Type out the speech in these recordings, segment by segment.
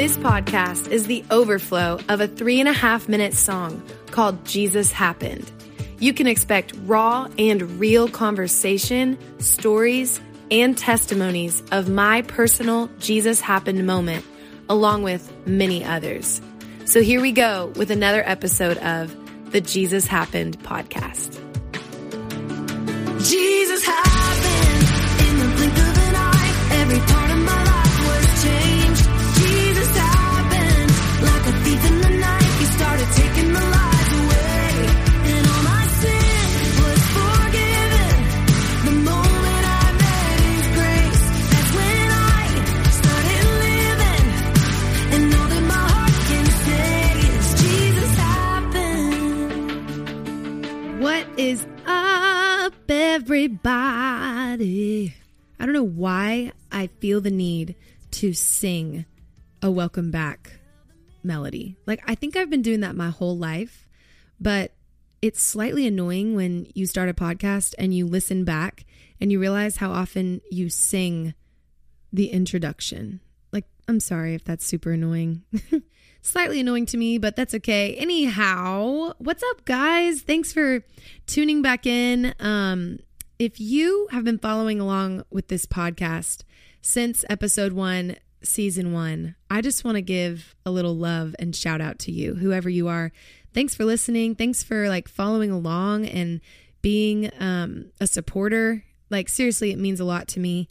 This podcast is the overflow of a three and a half minute song called Jesus Happened. You can expect raw and real conversation, stories, and testimonies of my personal Jesus Happened moment, along with many others. So here we go with another episode of the Jesus Happened podcast. Jesus everybody? I don't know why I feel the need to sing a welcome back melody. Like, I think I've been doing that my whole life, but it's slightly annoying when you start a podcast and you listen back and you realize how often you sing the introduction. Like, I'm sorry if that's super annoying. Slightly annoying to me, but that's okay. Anyhow, what's up, guys? Thanks for tuning back in. Um, if you have been following along with this podcast since episode one, season one, I just want to give a little love and shout out to you, whoever you are. Thanks for listening. Thanks for like following along and being um, a supporter. Like, seriously, it means a lot to me.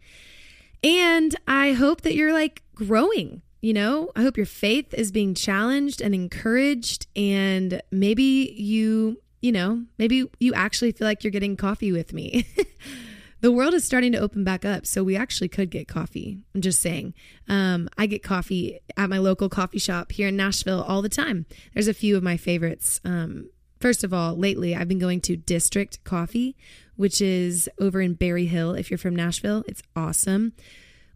And I hope that you're like growing. You know, I hope your faith is being challenged and encouraged. And maybe you, you know, maybe you actually feel like you're getting coffee with me. the world is starting to open back up. So we actually could get coffee. I'm just saying. Um, I get coffee at my local coffee shop here in Nashville all the time. There's a few of my favorites. Um, first of all, lately I've been going to District Coffee, which is over in Berry Hill. If you're from Nashville, it's awesome.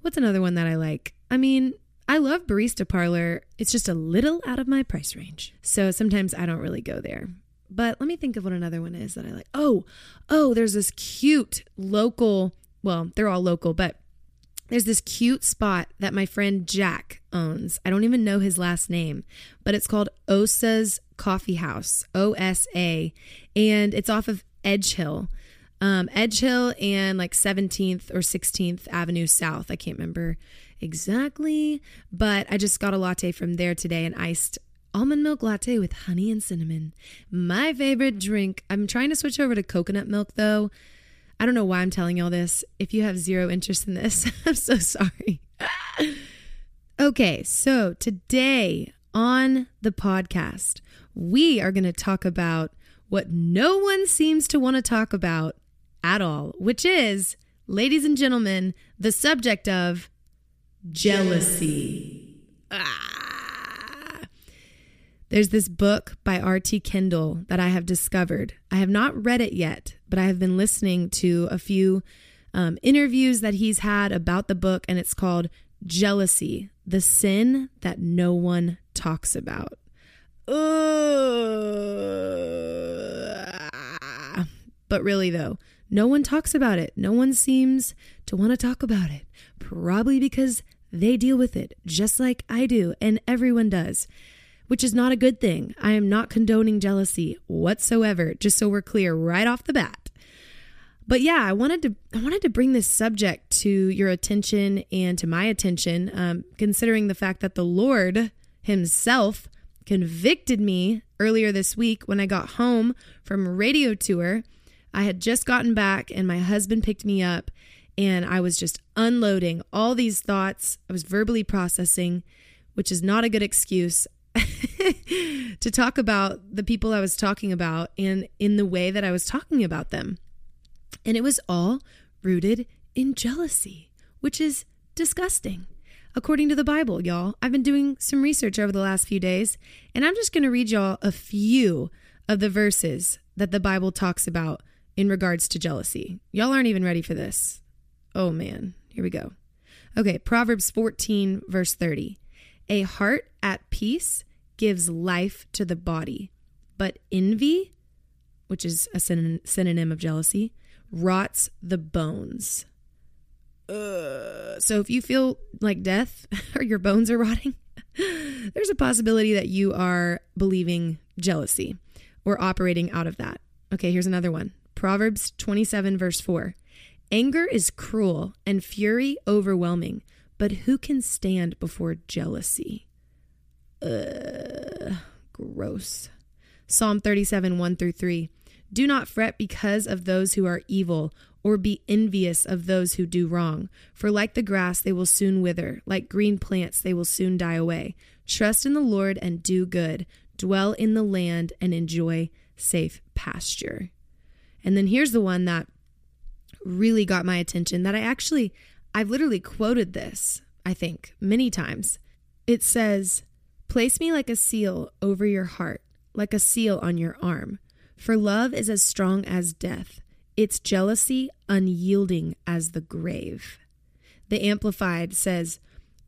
What's another one that I like? I mean, I love Barista Parlor. It's just a little out of my price range. So sometimes I don't really go there. But let me think of what another one is that I like. Oh, oh, there's this cute local, well, they're all local, but there's this cute spot that my friend Jack owns. I don't even know his last name, but it's called Osa's Coffee House, O S A, and it's off of Edge Hill. Um, Edge Hill and like 17th or 16th Avenue South. I can't remember exactly, but I just got a latte from there today, an iced almond milk latte with honey and cinnamon. My favorite drink. I'm trying to switch over to coconut milk though. I don't know why I'm telling y'all this. If you have zero interest in this, I'm so sorry. okay, so today on the podcast, we are going to talk about what no one seems to want to talk about at all, which is, ladies and gentlemen, the subject of jealousy. Ah. There's this book by R.T. Kendall that I have discovered. I have not read it yet, but I have been listening to a few um, interviews that he's had about the book, and it's called Jealousy The Sin That No One Talks About. Ugh. But really, though, no one talks about it. No one seems to want to talk about it. Probably because they deal with it just like I do, and everyone does, which is not a good thing. I am not condoning jealousy whatsoever, just so we're clear right off the bat. But yeah, I wanted to I wanted to bring this subject to your attention and to my attention, um, considering the fact that the Lord Himself convicted me earlier this week when I got home from a radio tour. I had just gotten back, and my husband picked me up, and I was just unloading all these thoughts. I was verbally processing, which is not a good excuse to talk about the people I was talking about and in the way that I was talking about them. And it was all rooted in jealousy, which is disgusting. According to the Bible, y'all. I've been doing some research over the last few days, and I'm just going to read y'all a few of the verses that the Bible talks about in regards to jealousy. Y'all aren't even ready for this. Oh man, here we go. Okay, Proverbs 14, verse 30. A heart at peace gives life to the body, but envy, which is a syn- synonym of jealousy, rots the bones. Uh, so if you feel like death or your bones are rotting, there's a possibility that you are believing jealousy or operating out of that. Okay, here's another one Proverbs 27, verse 4. Anger is cruel and fury overwhelming, but who can stand before jealousy? Ugh, gross. Psalm 37, 1 through 3. Do not fret because of those who are evil, or be envious of those who do wrong. For like the grass, they will soon wither, like green plants, they will soon die away. Trust in the Lord and do good. Dwell in the land and enjoy safe pasture. And then here's the one that really got my attention that I actually, I've literally quoted this, I think, many times. It says, Place me like a seal over your heart, like a seal on your arm. For love is as strong as death, its jealousy unyielding as the grave. The Amplified says,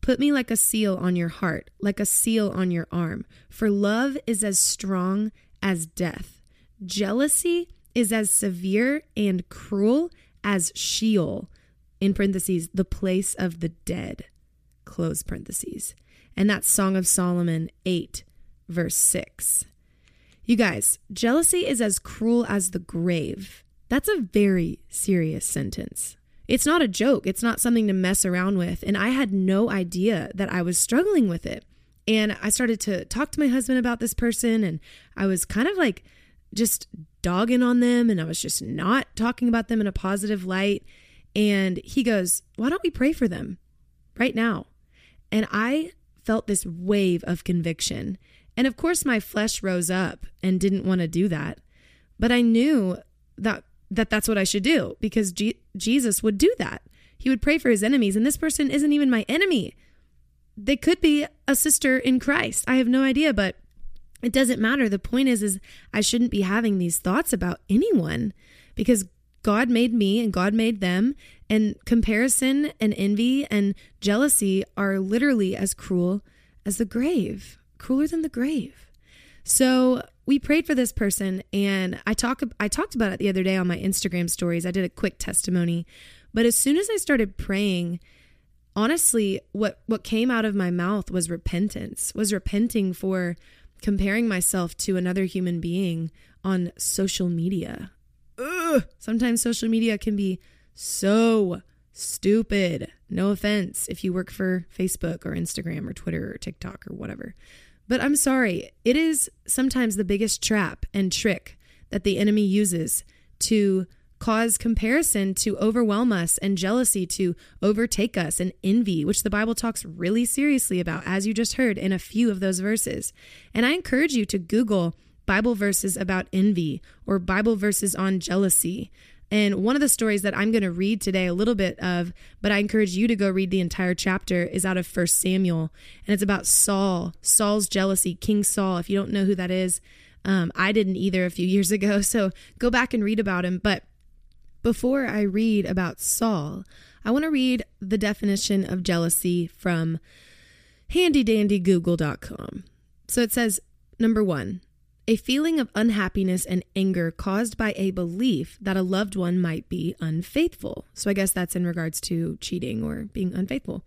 Put me like a seal on your heart, like a seal on your arm, for love is as strong as death. Jealousy is as severe and cruel as Sheol, in parentheses, the place of the dead, close parentheses. And that's Song of Solomon 8, verse 6. You guys, jealousy is as cruel as the grave. That's a very serious sentence. It's not a joke. It's not something to mess around with. And I had no idea that I was struggling with it. And I started to talk to my husband about this person, and I was kind of like just dogging on them, and I was just not talking about them in a positive light. And he goes, Why don't we pray for them right now? And I felt this wave of conviction. And of course, my flesh rose up and didn't want to do that. But I knew that that that's what I should do because G- Jesus would do that. He would pray for his enemies, and this person isn't even my enemy. They could be a sister in Christ. I have no idea, but it doesn't matter. The point is, is I shouldn't be having these thoughts about anyone because God made me and God made them, and comparison and envy and jealousy are literally as cruel as the grave, crueler than the grave. So we prayed for this person and I talk I talked about it the other day on my Instagram stories. I did a quick testimony. But as soon as I started praying, honestly, what what came out of my mouth was repentance. Was repenting for comparing myself to another human being on social media. Ugh, sometimes social media can be so stupid. No offense if you work for Facebook or Instagram or Twitter or TikTok or whatever. But I'm sorry, it is sometimes the biggest trap and trick that the enemy uses to cause comparison to overwhelm us and jealousy to overtake us and envy, which the Bible talks really seriously about, as you just heard in a few of those verses. And I encourage you to Google Bible verses about envy or Bible verses on jealousy. And one of the stories that I'm going to read today a little bit of, but I encourage you to go read the entire chapter, is out of First Samuel. And it's about Saul, Saul's jealousy, King Saul. If you don't know who that is, um, I didn't either a few years ago. So go back and read about him. But before I read about Saul, I want to read the definition of jealousy from handydandygoogle.com. So it says, number one, a feeling of unhappiness and anger caused by a belief that a loved one might be unfaithful. So I guess that's in regards to cheating or being unfaithful.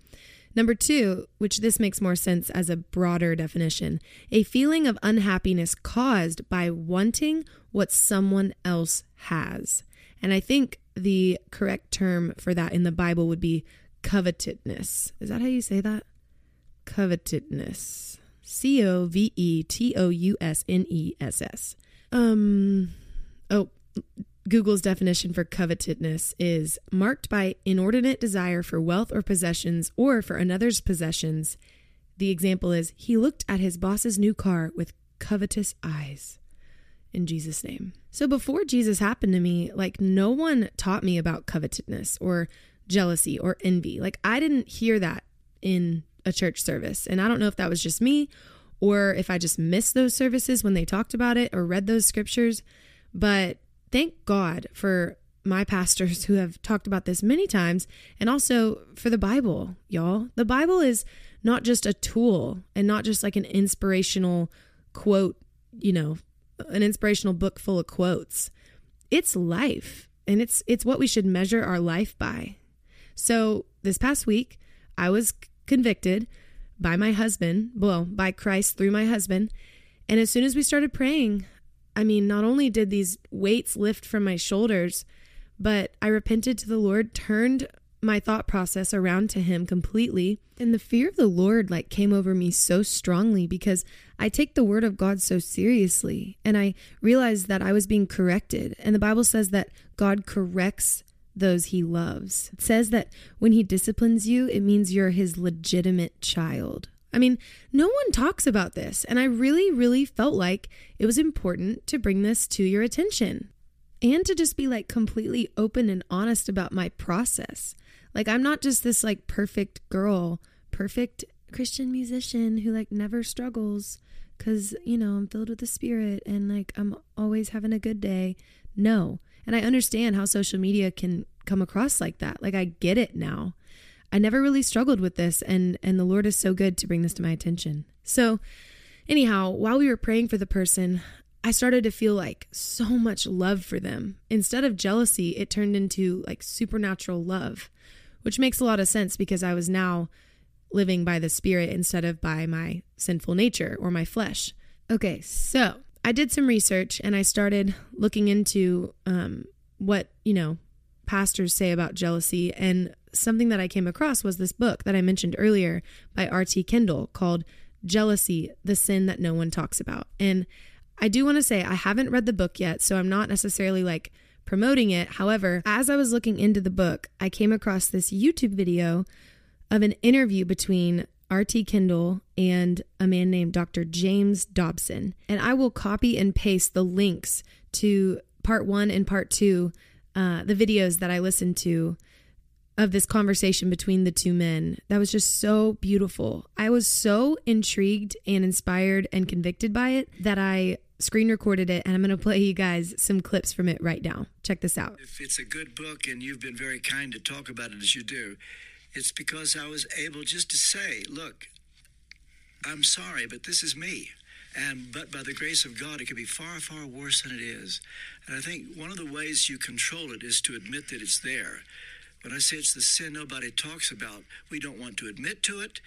Number two, which this makes more sense as a broader definition, a feeling of unhappiness caused by wanting what someone else has. And I think the correct term for that in the Bible would be covetedness. Is that how you say that? Covetedness. C O V E T O U S N E S S. Um, oh, Google's definition for covetousness is marked by inordinate desire for wealth or possessions or for another's possessions. The example is he looked at his boss's new car with covetous eyes. In Jesus' name. So before Jesus happened to me, like no one taught me about covetousness or jealousy or envy. Like I didn't hear that in a church service. And I don't know if that was just me or if I just missed those services when they talked about it or read those scriptures. But thank God for my pastors who have talked about this many times and also for the Bible, y'all. The Bible is not just a tool and not just like an inspirational quote, you know, an inspirational book full of quotes. It's life and it's it's what we should measure our life by. So, this past week, I was convicted by my husband, well, by Christ through my husband. And as soon as we started praying, I mean, not only did these weights lift from my shoulders, but I repented to the Lord, turned my thought process around to him completely. And the fear of the lord like came over me so strongly because i take the word of god so seriously. And i realized that i was being corrected. And the bible says that god corrects those he loves it says that when he disciplines you it means you're his legitimate child I mean, no one talks about this, and I really, really felt like it was important to bring this to your attention and to just be like completely open and honest about my process. Like I'm not just this like perfect girl, perfect Christian musician who like never struggles cuz you know, I'm filled with the spirit and like I'm always having a good day. No. And I understand how social media can come across like that. Like I get it now. I never really struggled with this and and the Lord is so good to bring this to my attention. So anyhow, while we were praying for the person, I started to feel like so much love for them. Instead of jealousy, it turned into like supernatural love, which makes a lot of sense because I was now living by the spirit instead of by my sinful nature or my flesh. Okay, so I did some research and I started looking into um, what, you know, pastors say about jealousy. And something that I came across was this book that I mentioned earlier by R.T. Kendall called Jealousy, the Sin That No One Talks About. And I do want to say I haven't read the book yet, so I'm not necessarily like promoting it. However, as I was looking into the book, I came across this YouTube video of an interview between R.T. Kendall and a man named Dr. James Dobson. And I will copy and paste the links to part one and part two, uh, the videos that I listened to of this conversation between the two men. That was just so beautiful. I was so intrigued and inspired and convicted by it that I screen recorded it and I'm going to play you guys some clips from it right now. Check this out. If it's a good book and you've been very kind to talk about it as you do, it's because I was able just to say, look, I'm sorry, but this is me. And but by the grace of God, it could be far, far worse than it is. And I think one of the ways you control it is to admit that it's there. When I say it's the sin nobody talks about, we don't want to admit to it,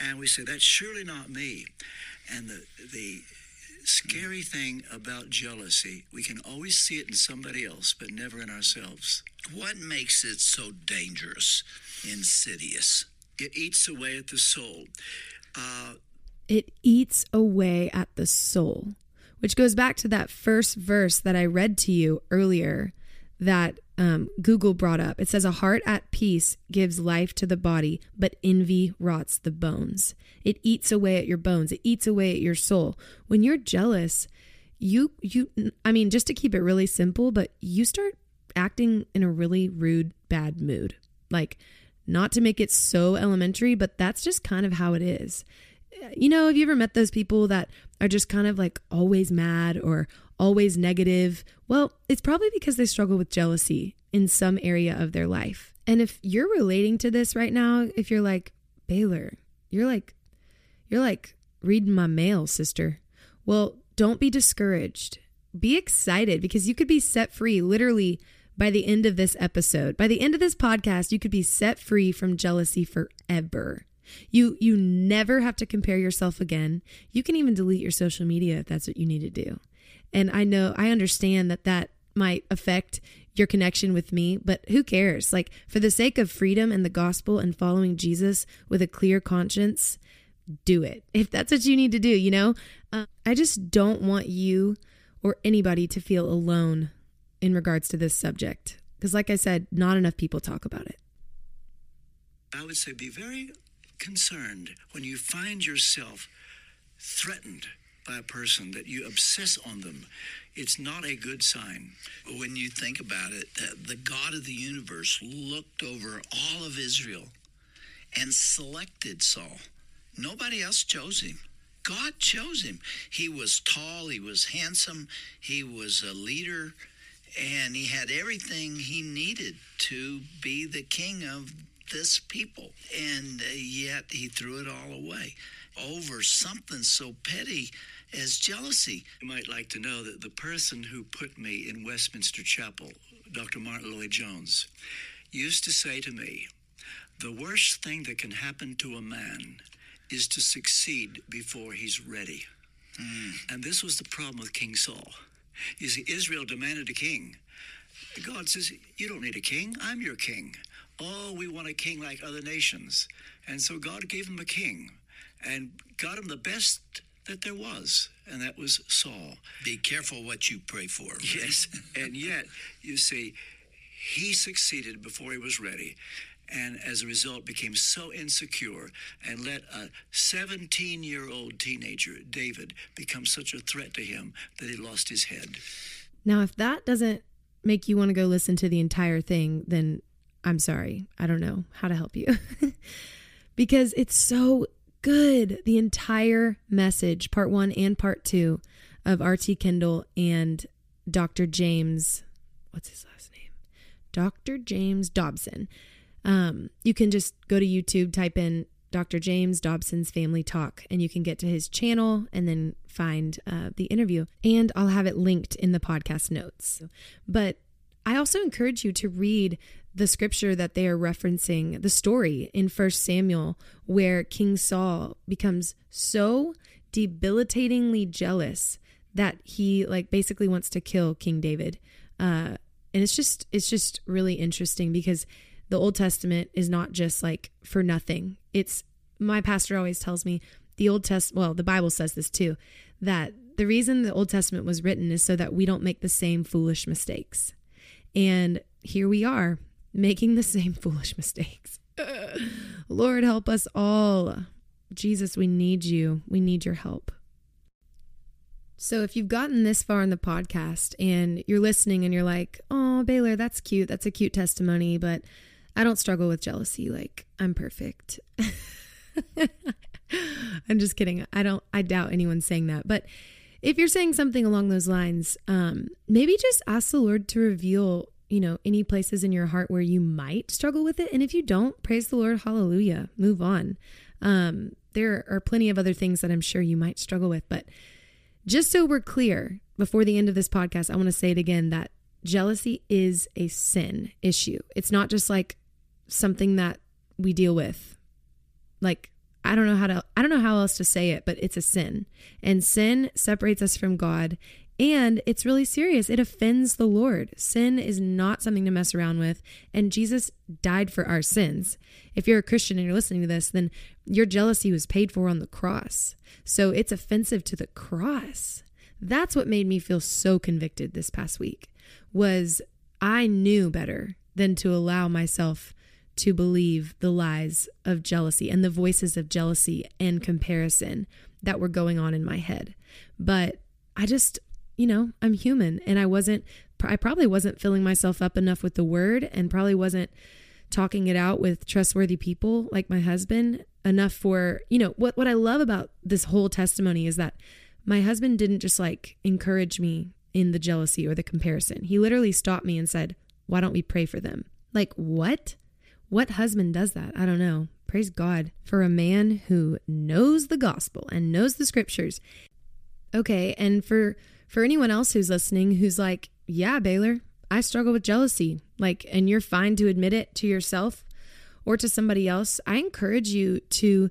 and we say that's surely not me. And the the scary thing about jealousy, we can always see it in somebody else, but never in ourselves. What makes it so dangerous, insidious? It eats away at the soul. Uh, It eats away at the soul, which goes back to that first verse that I read to you earlier that um, Google brought up. It says, A heart at peace gives life to the body, but envy rots the bones. It eats away at your bones, it eats away at your soul. When you're jealous, you, you, I mean, just to keep it really simple, but you start acting in a really rude, bad mood. Like, not to make it so elementary, but that's just kind of how it is you know, have you ever met those people that are just kind of like always mad or always negative? Well, it's probably because they struggle with jealousy in some area of their life. And if you're relating to this right now, if you're like, Baylor, you're like, you're like reading my mail, sister. Well, don't be discouraged. Be excited because you could be set free literally by the end of this episode. By the end of this podcast, you could be set free from jealousy forever. You you never have to compare yourself again. You can even delete your social media if that's what you need to do. And I know I understand that that might affect your connection with me, but who cares? Like for the sake of freedom and the gospel and following Jesus with a clear conscience, do it. If that's what you need to do, you know? Uh, I just don't want you or anybody to feel alone in regards to this subject because like I said, not enough people talk about it. I would say be very concerned when you find yourself threatened by a person that you obsess on them. It's not a good sign. When you think about it, the, God of the universe looked over all of Israel and selected Saul. Nobody else chose him. God chose him. He was tall, he was handsome, he was a leader, and he had everything he needed to be the king of this people. And uh, yet he threw it all away over something so petty as jealousy. You might like to know that the person who put me in Westminster Chapel, Dr. Martyn Lloyd Jones, used to say to me, the worst thing that can happen to a man is to succeed before he's ready. Hmm. And this was the problem with King Saul. You see, Israel demanded a king. God says, You don't need a king. I'm your king. Oh, we want a king like other nations. And so God gave him a king and got him the best that there was, and that was Saul. Be careful what you pray for. Yes. and yet, you see, he succeeded before he was ready. And as a result, became so insecure and let a 17 year old teenager, David, become such a threat to him that he lost his head. Now, if that doesn't make you want to go listen to the entire thing, then I'm sorry. I don't know how to help you. because it's so good. The entire message, part one and part two of R.T. Kendall and Dr. James, what's his last name? Dr. James Dobson. Um, you can just go to YouTube, type in Dr. James Dobson's Family Talk, and you can get to his channel and then find uh, the interview. And I'll have it linked in the podcast notes. But I also encourage you to read the scripture that they are referencing, the story in First Samuel, where King Saul becomes so debilitatingly jealous that he like basically wants to kill King David. Uh, and it's just it's just really interesting because the Old Testament is not just like for nothing. It's my pastor always tells me the Old Test well, the Bible says this too, that the reason the Old Testament was written is so that we don't make the same foolish mistakes. And here we are making the same foolish mistakes. Lord, help us all. Jesus, we need you. We need your help. So, if you've gotten this far in the podcast and you're listening and you're like, oh, Baylor, that's cute. That's a cute testimony, but I don't struggle with jealousy. Like, I'm perfect. I'm just kidding. I don't, I doubt anyone's saying that. But if you're saying something along those lines, um, maybe just ask the Lord to reveal, you know, any places in your heart where you might struggle with it. And if you don't, praise the Lord, hallelujah, move on. Um, there are plenty of other things that I'm sure you might struggle with. But just so we're clear, before the end of this podcast, I want to say it again that jealousy is a sin issue. It's not just like something that we deal with. Like, I don't know how to I don't know how else to say it, but it's a sin. And sin separates us from God and it's really serious. It offends the Lord. Sin is not something to mess around with, and Jesus died for our sins. If you're a Christian and you're listening to this, then your jealousy was paid for on the cross. So it's offensive to the cross. That's what made me feel so convicted this past week. Was I knew better than to allow myself to believe the lies of jealousy and the voices of jealousy and comparison that were going on in my head. But I just you know, I'm human and I wasn't, I probably wasn't filling myself up enough with the word and probably wasn't talking it out with trustworthy people like my husband enough for, you know, what, what I love about this whole testimony is that my husband didn't just like encourage me in the jealousy or the comparison. He literally stopped me and said, why don't we pray for them? Like, what? What husband does that? I don't know. Praise God for a man who knows the gospel and knows the scriptures. Okay, and for for anyone else who's listening who's like, yeah, Baylor, I struggle with jealousy, like, and you're fine to admit it to yourself or to somebody else, I encourage you to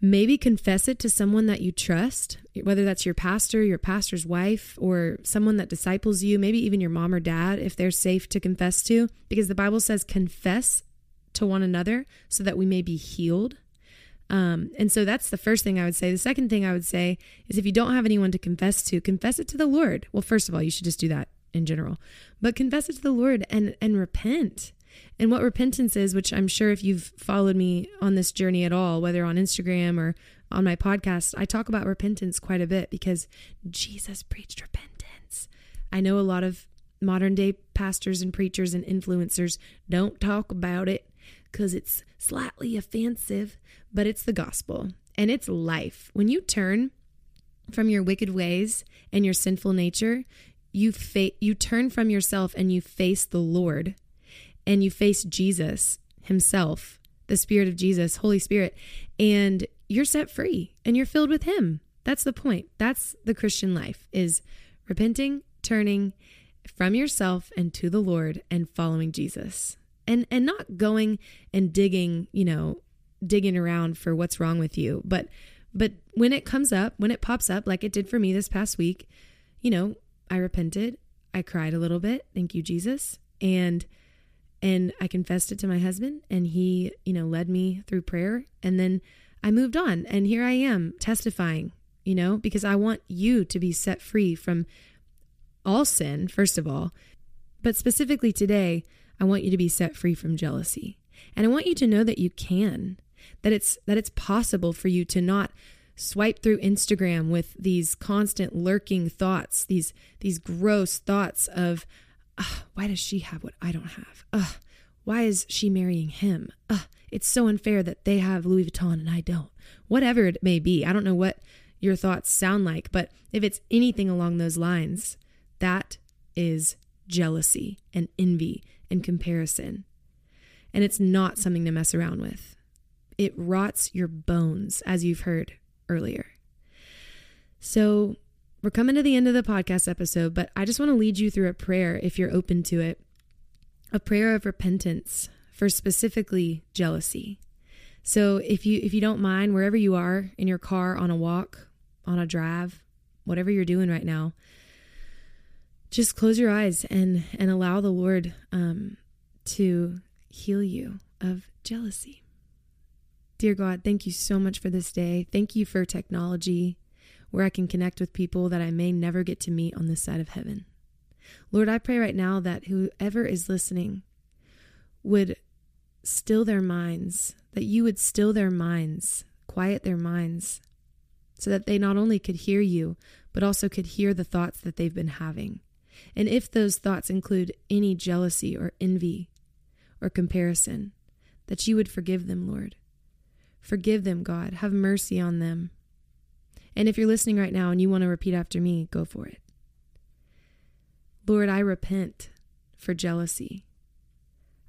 maybe confess it to someone that you trust, whether that's your pastor, your pastor's wife, or someone that disciples you, maybe even your mom or dad, if they're safe to confess to, because the Bible says confess to one another so that we may be healed. Um, and so that's the first thing I would say. The second thing I would say is if you don't have anyone to confess to, confess it to the Lord. Well, first of all, you should just do that in general, but confess it to the Lord and and repent. And what repentance is, which I'm sure if you've followed me on this journey at all, whether on Instagram or on my podcast, I talk about repentance quite a bit because Jesus preached repentance. I know a lot of modern day pastors and preachers and influencers don't talk about it because it's slightly offensive, but it's the gospel and it's life. When you turn from your wicked ways and your sinful nature, you fa- you turn from yourself and you face the Lord and you face Jesus himself, the spirit of Jesus, Holy Spirit, and you're set free and you're filled with him. That's the point. That's the Christian life is repenting, turning from yourself and to the Lord and following Jesus and and not going and digging you know digging around for what's wrong with you. But but when it comes up, when it pops up like it did for me this past week, you know, I repented. I cried a little bit. Thank you, Jesus. And and I confessed it to my husband and he, you know, led me through prayer and then I moved on and here I am testifying, you know, because I want you to be set free from all sin, first of all, but specifically today, I want you to be set free from jealousy. And I want you to know that you can, that it's that it's possible for you to not swipe through Instagram with these constant lurking thoughts, these these gross thoughts of why does she have what I don't have? Ugh, why is she marrying him? Ugh, it's so unfair that they have Louis Vuitton and I don't. Whatever it may be. I don't know what your thoughts sound like, but if it's anything along those lines, that is jealousy and envy and comparison. And it's not something to mess around with. It rots your bones, as you've heard earlier. So, we're coming to the end of the podcast episode, but I just want to lead you through a prayer if you're open to it a prayer of repentance for specifically jealousy. So if you if you don't mind wherever you are in your car on a walk, on a drive, whatever you're doing right now, just close your eyes and and allow the Lord um, to heal you of jealousy. Dear God, thank you so much for this day. Thank you for technology where I can connect with people that I may never get to meet on this side of heaven. Lord, I pray right now that whoever is listening would still their minds, that you would still their minds, quiet their minds, so that they not only could hear you, but also could hear the thoughts that they've been having. And if those thoughts include any jealousy or envy or comparison, that you would forgive them, Lord. Forgive them, God. Have mercy on them. And if you're listening right now and you want to repeat after me, go for it. Lord, I repent for jealousy.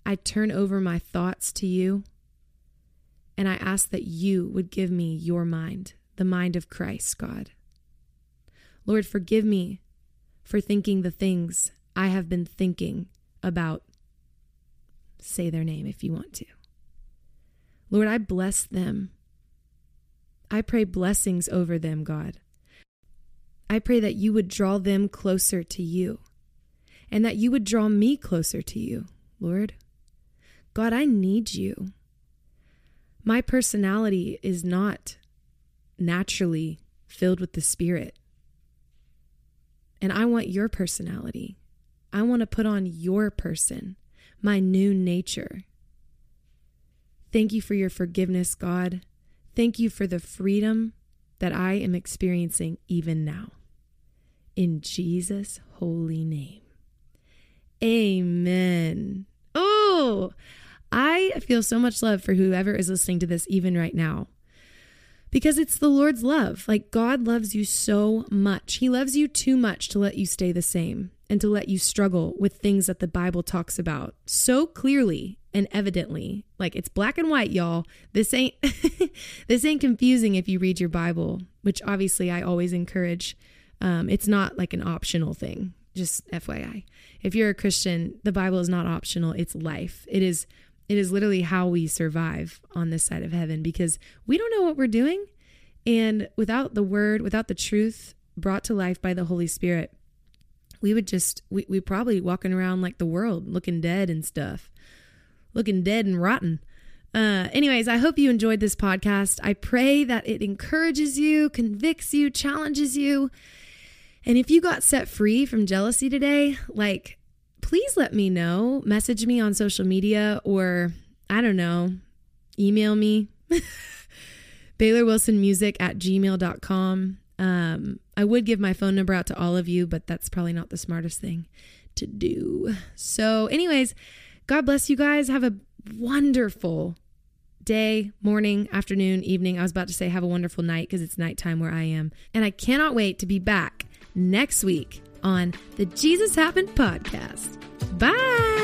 I turn over my thoughts to you, and I ask that you would give me your mind, the mind of Christ, God. Lord, forgive me for thinking the things I have been thinking about. Say their name if you want to. Lord, I bless them. I pray blessings over them, God. I pray that you would draw them closer to you and that you would draw me closer to you, Lord. God, I need you. My personality is not naturally filled with the Spirit. And I want your personality. I want to put on your person, my new nature. Thank you for your forgiveness, God. Thank you for the freedom that I am experiencing even now. In Jesus' holy name. Amen. Oh, I feel so much love for whoever is listening to this even right now because it's the Lord's love. Like God loves you so much. He loves you too much to let you stay the same and to let you struggle with things that the Bible talks about so clearly and evidently. Like it's black and white, y'all. This ain't this ain't confusing if you read your Bible, which obviously I always encourage. Um, it's not like an optional thing. Just FYI. If you're a Christian, the Bible is not optional. It's life. It is it is literally how we survive on this side of heaven because we don't know what we're doing. And without the word, without the truth brought to life by the Holy Spirit, we would just, we, we probably walking around like the world, looking dead and stuff, looking dead and rotten. Uh, anyways, I hope you enjoyed this podcast. I pray that it encourages you, convicts you, challenges you. And if you got set free from jealousy today, like please let me know. Message me on social media or I don't know, email me. Baylor Wilson Music at gmail.com. Um, I would give my phone number out to all of you, but that's probably not the smartest thing to do. So, anyways, God bless you guys. Have a wonderful day, morning, afternoon, evening. I was about to say have a wonderful night because it's nighttime where I am. And I cannot wait to be back next week on the Jesus Happened podcast. Bye.